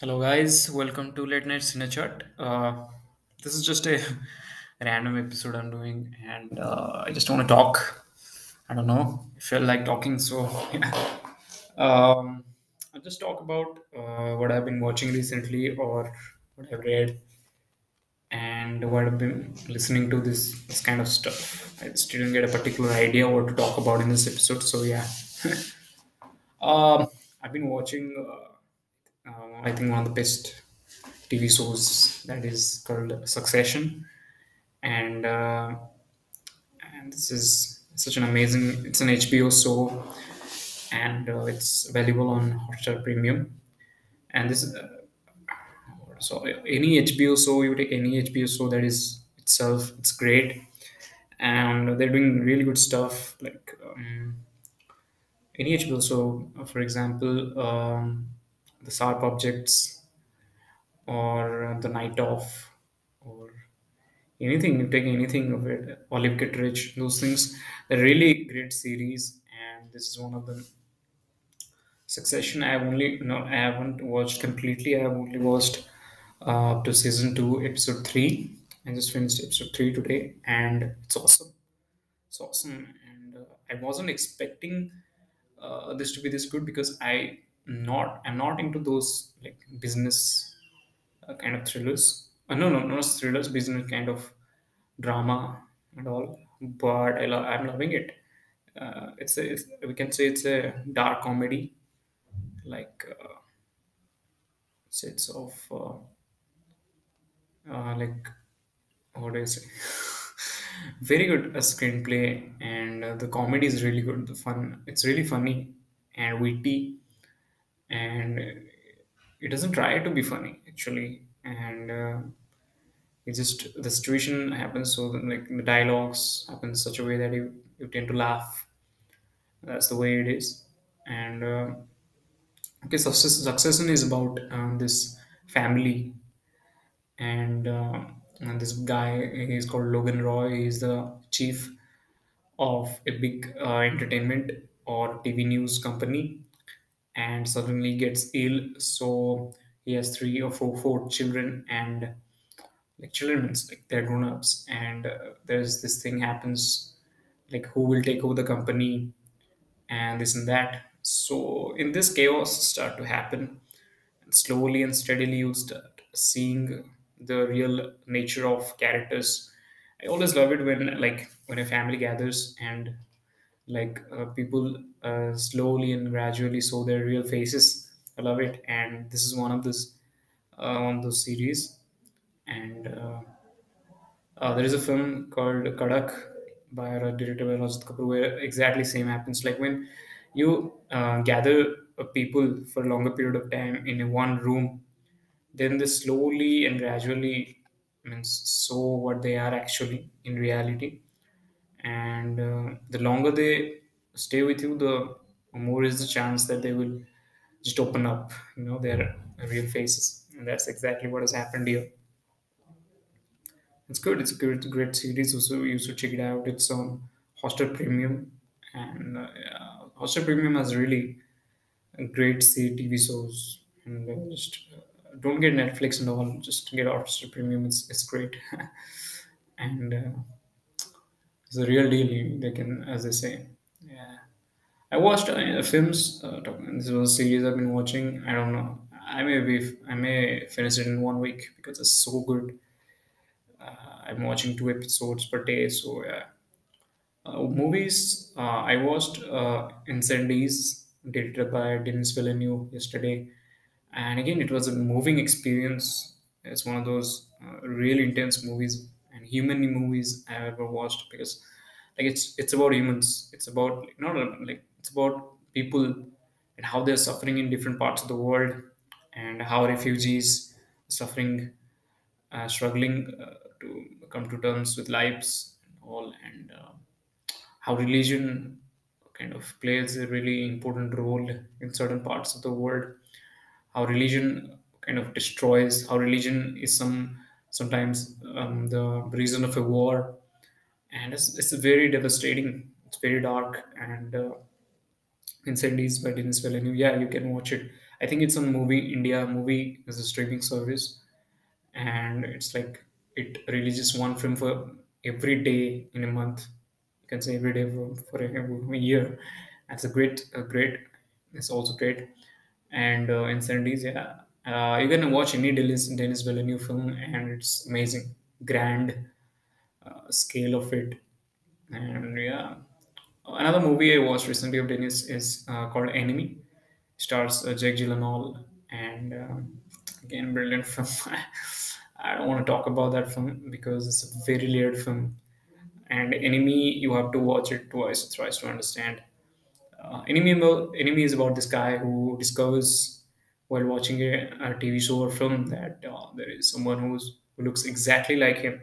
Hello, guys. Welcome to Late Night Cinechat. Uh, this is just a random episode I'm doing, and uh, I just want to talk. I don't know. I feel like talking, so yeah. Um, I'll just talk about uh, what I've been watching recently, or what I've read, and what I've been listening to. This this kind of stuff. I just didn't get a particular idea what to talk about in this episode, so yeah. Um, I've been watching. Uh, uh, I think one of the best TV shows that is called Succession, and uh, and this is such an amazing. It's an HBO show, and uh, it's available on Hotstar Premium. And this, uh, so any HBO show you take any HBO show that is itself, it's great, and they're doing really good stuff like. Um, any HBO show, for example, um, the Sharp Objects or The Night Of or anything, you take anything of it, Olive Kitteridge, those things, they're really great series, and this is one of them. Succession, I have only no, I haven't watched completely. I have only watched uh, up to season two, episode three. I just finished episode three today, and it's awesome. It's awesome, and uh, I wasn't expecting uh, this to be this good because I not I'm not into those like business uh, kind of thrillers. Uh, no, no, not thrillers, business kind of drama and all. But I lo- I'm loving it. Uh, it's a it's, we can say it's a dark comedy, like uh, sets of uh, uh, like what do I say? Very good uh, screenplay, and uh, the comedy is really good. The fun, it's really funny and witty, and it doesn't try to be funny actually. And uh, it just the situation happens so that, like the dialogues happen in such a way that you you tend to laugh. That's the way it is. And uh, okay, success, succession is about uh, this family and, uh, and this guy he's called Logan Roy. He's the chief of a big uh, entertainment or TV news company, and suddenly gets ill. So he has three or four four children, and like children like they're grown ups, and uh, there's this thing happens like who will take over the company and this and that. So in this chaos start to happen, and slowly and steadily you start seeing the real nature of characters. I always love it when like when a family gathers and like uh, people uh, slowly and gradually show their real faces. I love it, and this is one of those uh, one of those series. And uh, uh, there is a film called Kadakh by a director by Rajat Kapoor where exactly same happens. Like when you uh, gather uh, people for a longer period of time in a one room, then they slowly and gradually means show what they are actually in reality. And uh, the longer they stay with you, the more is the chance that they will just open up, you know, their real faces. And that's exactly what has happened here. It's good. It's a good, great series. Also, you should check it out. It's on Hotstar Premium, and uh, Hotstar Premium has really great C- TV shows. And uh, just uh, don't get Netflix and all. Just get Hotstar Premium. It's it's great, and uh, it's a real deal. They can, as they say, yeah. I watched uh, films. Uh, this was a series I've been watching. I don't know. I may be. I may finish it in one week because it's so good. Uh, I'm watching two episodes per day, so yeah. Uh, movies, uh, I watched uh, Incendies, directed by Denis Villeneuve yesterday, and again, it was a moving experience. It's one of those uh, really intense movies and human movies I've ever watched because, like, it's it's about humans. It's about like, not like it's about people and how they're suffering in different parts of the world, and how refugees suffering uh, struggling uh, to come to terms with lives and all, and uh, how religion kind of plays a really important role in certain parts of the world. How religion kind of destroys. How religion is some sometimes um, the reason of a war, and it's, it's very devastating. It's very dark and uh, Incendies by Denis Villeneuve. Yeah, you can watch it. I think it's on MUBI India. MUBI is a streaming service, and it's like it releases one film for every day in a month. You can say every day for, for a, a year. That's a great, a great. It's also great. And uh, Incendies, yeah, uh, you can watch any Denis Denis Villeneuve film, and it's amazing, grand uh, scale of it. And yeah, another movie I watched recently of Denis is uh, called Enemy. Stars uh, Jake Gyllenhaal, and um, again, brilliant film. I don't want to talk about that film because it's a very layered film. And Enemy, you have to watch it twice or thrice to understand. Uh, Enemy, Enemy is about this guy who discovers while watching a, TV show or film that uh, there is someone who's, who looks exactly like him.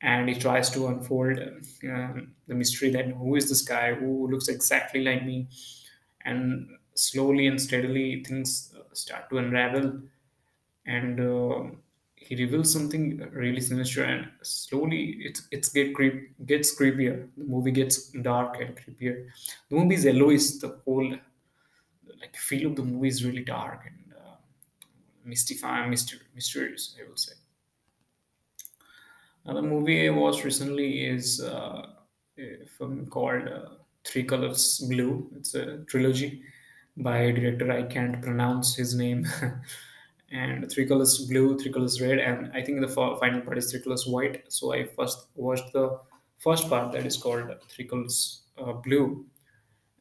And he tries to unfold um, the mystery that who is this guy who looks exactly like me? And slowly and steadily things uh, start to unravel. And uh, he reveals something really sinister and slowly it, it's get creep, gets creepier. The movie gets dark and creepier. The movie is the whole like feel of the movie is really dark and uh, mystifying myster- mysterious i would say Another movie I watched recently is uh, a film called uh, Three Colors Blue. It's a trilogy by a director I can't pronounce his name. and Three Colors Blue, Three Colors Red, and I think the final part is Three Colors White. So I first watched the first part that is called Three Colors uh, Blue.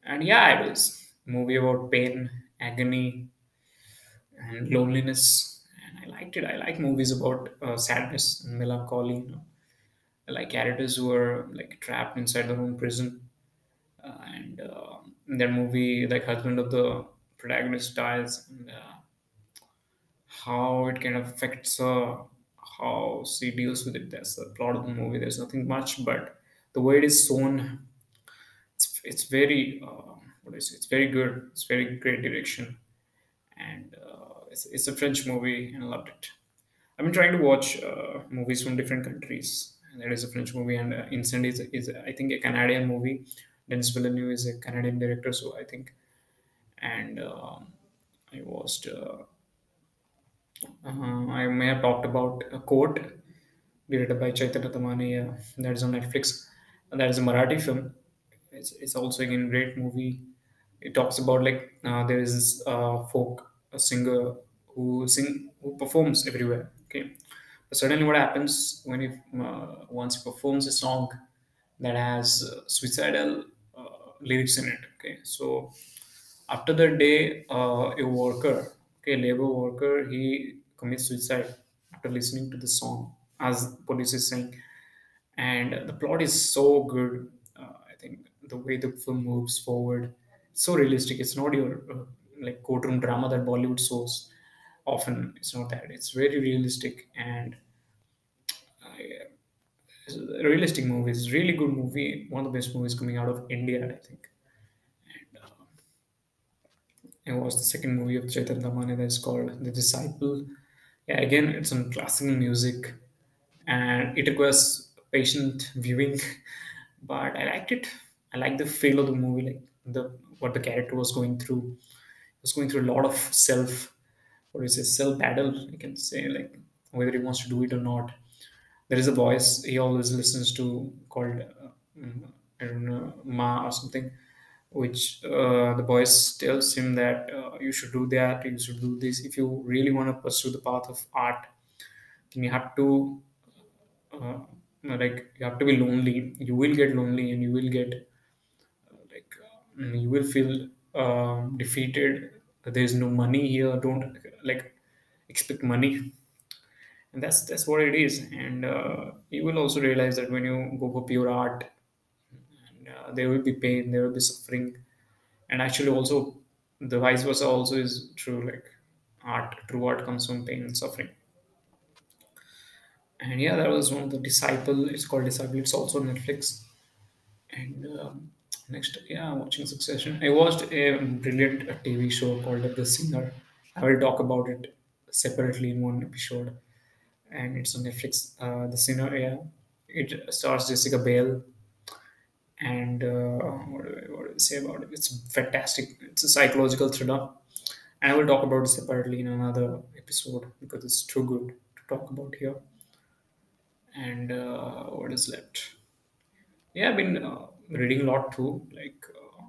And yeah, it was a movie about pain, agony, and loneliness. And I liked it. I like movies about uh, sadness and melancholy. You know like characters who are like trapped inside their own prison uh, and uh, in that movie like husband of the protagonist dies and uh, how it kind of affects her how she deals with it that's the plot of the movie there's nothing much but the way it is shown it's, it's very uh, it's very good it's very great direction and uh, it's, it's a french movie and i loved it I've been trying to watch uh, movies from different countries. And there is a French movie, and uh, Incendies, is, I think, a Canadian movie. Denis Villeneuve is a Canadian director, so I think. And um I watched, uh, uh, I may have talked about a Court directed by Chaitanya Tamhane. Yeah, that is on Netflix. And that is a Marathi film. It's, it's also a great movie. It talks about like uh, there is this uh, folk singer who sing who performs everywhere. Okay, but suddenly what happens when he uh, once he performs a song that has uh, suicidal uh, lyrics in it. Okay, so after that day, uh, a worker, okay, labor worker, he commits suicide after listening to the song, as police is saying and the plot is so good. I think the way the film moves forward, so realistic. It's not your uh, like courtroom drama that Bollywood shows. Often, it's not that. It's very realistic and uh, realistic movie. It's a really good movie. One of the best movies coming out of India, I think. And uh, it was the second movie of Chaitanya Tamhane that is called The Disciple. Yeah, again, it's on classical music and it requires patient viewing but i liked it i like the feel of the movie like the what the character was going through. He was going through a lot of self what is it self battle i can say like whether he wants to do it or not. There is a voice he always listens to called uh, i don't know ma or something which uh, the voice tells him that uh, you should do that you should do this. If you really want to pursue the path of art then you have to uh, like you have to be lonely. You will get lonely and you will get like you will feel um, defeated. There's no money here. Don't like expect money. And that's that's what it is. And uh, you will also realize that when you go for pure art and, uh, there will be pain there will be suffering. And actually also the vice versa also is true like art true art comes from pain and suffering. And yeah that was one of the disciple it's called disciple. It's also netflix. And um, next yeah watching succession. I watched a brilliant tv show called the sinner. I will talk about it separately in one episode. And it's on netflix. Uh, the sinner yeah. It stars jessica biel. And uh, what, do I, what do I say about it? It's fantastic. It's a psychological thriller. And I will talk about it separately in another episode because it's too good to talk about here. And uh, what is left? Yeah, I've been uh, reading a lot too. Like uh,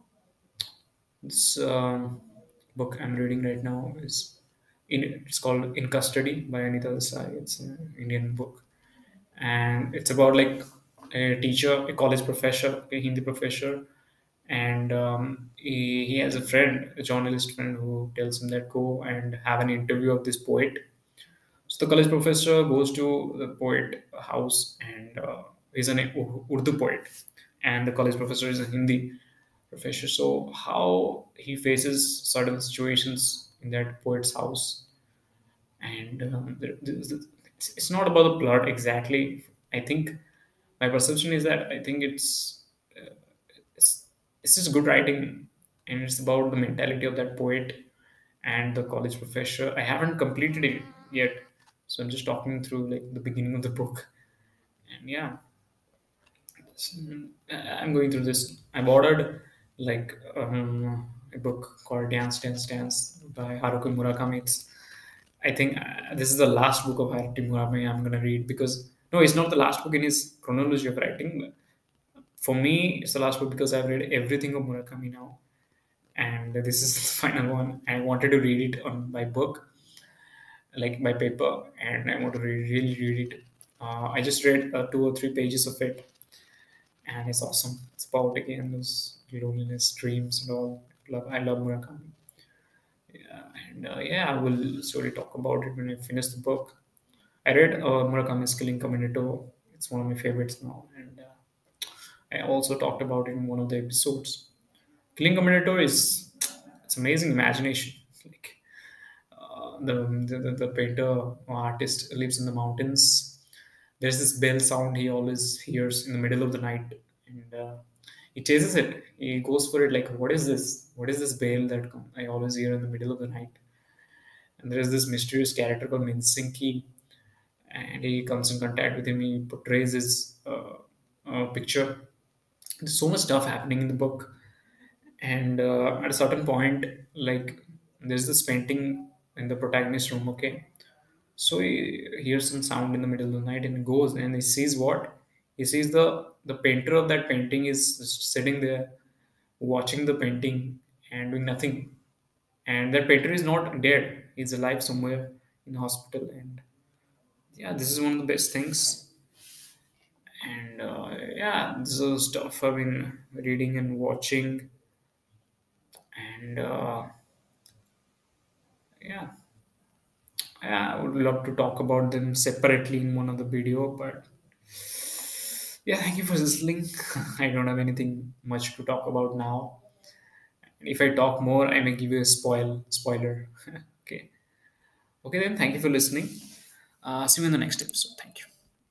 this um, book I'm reading right now is in it's called In Custody by Anita Desai. It's an Indian book, and it's about like a teacher, a college professor, a Hindi professor, and um, he, he has a friend, a journalist friend, who tells him that go and have an interview of this poet. So the college professor goes to the poet house, and uh, he's an Ur- Urdu poet, and the college professor is a Hindi professor. So how he faces certain situations in that poet's house, and um, it's not about the plot exactly. I think my perception is that I think it's uh, it's it's just good writing, and it's about the mentality of that poet and the college professor. I haven't completed it yet, so I'm just talking through like the beginning of the book, and yeah, I'm going through this. I've ordered like um, a book called Dance Dance Dance by Haruki Murakami. It's, I think uh, this is the last book of Haruki Murakami I'm gonna read because no, it's not the last book in his chronology of writing. For me, it's the last book because I've read everything of Murakami now, and this is the final one. I wanted to read it on my book, like my paper, and I want to really read it. Uh, I just read uh, two or three pages of it, and it's awesome. It's about again those loneliness, dreams, and all. Love, I love Murakami. Yeah, and uh, yeah, I will slowly talk about it when I finish the book. I read uh, Murakami's Killing Commendatore. It's one of my favorites now, and uh, I also talked about it in one of the episodes. Killing Commendatore is it's amazing imagination. Like uh, the, the the the painter or artist lives in the mountains. There's this bell sound he always hears in the middle of the night, and uh, he chases it. He goes for it. Like, what is this? What is this bell that I always hear in the middle of the night? And there is this mysterious character called Menshiki, and he comes in contact with him. He portrays his uh, uh, picture. There's so much stuff happening in the book and uh, at a certain point like there's this painting in the protagonist's room okay so he hears some sound in the middle of the night and goes and he sees what? He sees the the painter of that painting is sitting there watching the painting and doing nothing. And that painter is not dead. He's alive somewhere in hospital. And yeah this is one of the best things. And uh, yeah this is stuff i've been reading and watching. And uh, Yeah, I would love to talk about them separately in one of the video, but yeah, thank you for listening. I don't have anything much to talk about now. If I talk more, I may give you a spoil spoiler. okay. Okay then, thank you for listening. Uh, see you in the next episode. Thank you.